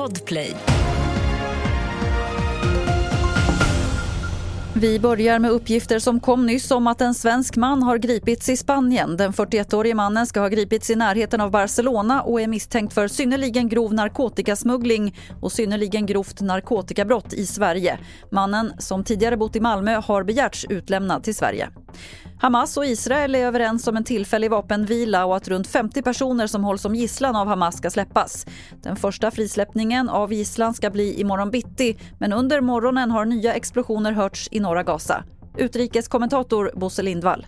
Podplay. Vi börjar med uppgifter som kom nyss om att en svensk man har gripits i Spanien. Den 41-årige mannen ska ha gripits i närheten av Barcelona och är misstänkt för synnerligen grov narkotikasmuggling och synnerligen grovt narkotikabrott i Sverige. Mannen, som tidigare bott i Malmö, har begärts utlämnad till Sverige. Hamas och Israel är överens om en tillfällig vapenvila och att runt 50 personer som hålls som gisslan av Hamas ska släppas. Den första frisläppningen av gisslan ska bli imorgon bitti men under morgonen har nya explosioner hörts i norra Gaza. Utrikeskommentator Bosse Lindvall.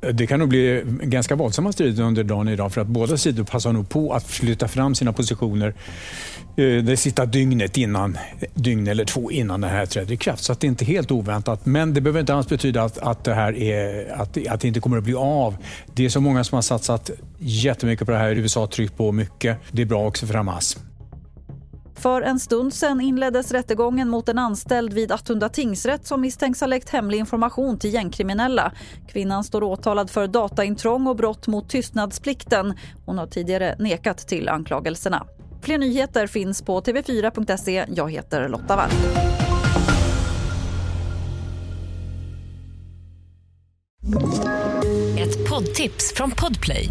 Det kan nog bli ganska våldsamma strider under dagen idag för att båda sidor passar nog på att flytta fram sina positioner eh, det sista dygnet innan, dygn eller två innan det här träder i kraft. Så att det är inte helt oväntat. Men det behöver inte alls betyda att, att, det här är, att, att det inte kommer att bli av. Det är så många som har satsat jättemycket på det här. USA har tryckt på mycket. Det är bra också för Hamas. För en stund sen inleddes rättegången mot en anställd vid Attunda tingsrätt som misstänks ha läckt hemlig information till gängkriminella. Kvinnan står åtalad för dataintrång och brott mot tystnadsplikten. Hon har tidigare nekat till anklagelserna. Fler nyheter finns på tv4.se. Jag heter Lotta Wall. Ett poddtips från Podplay.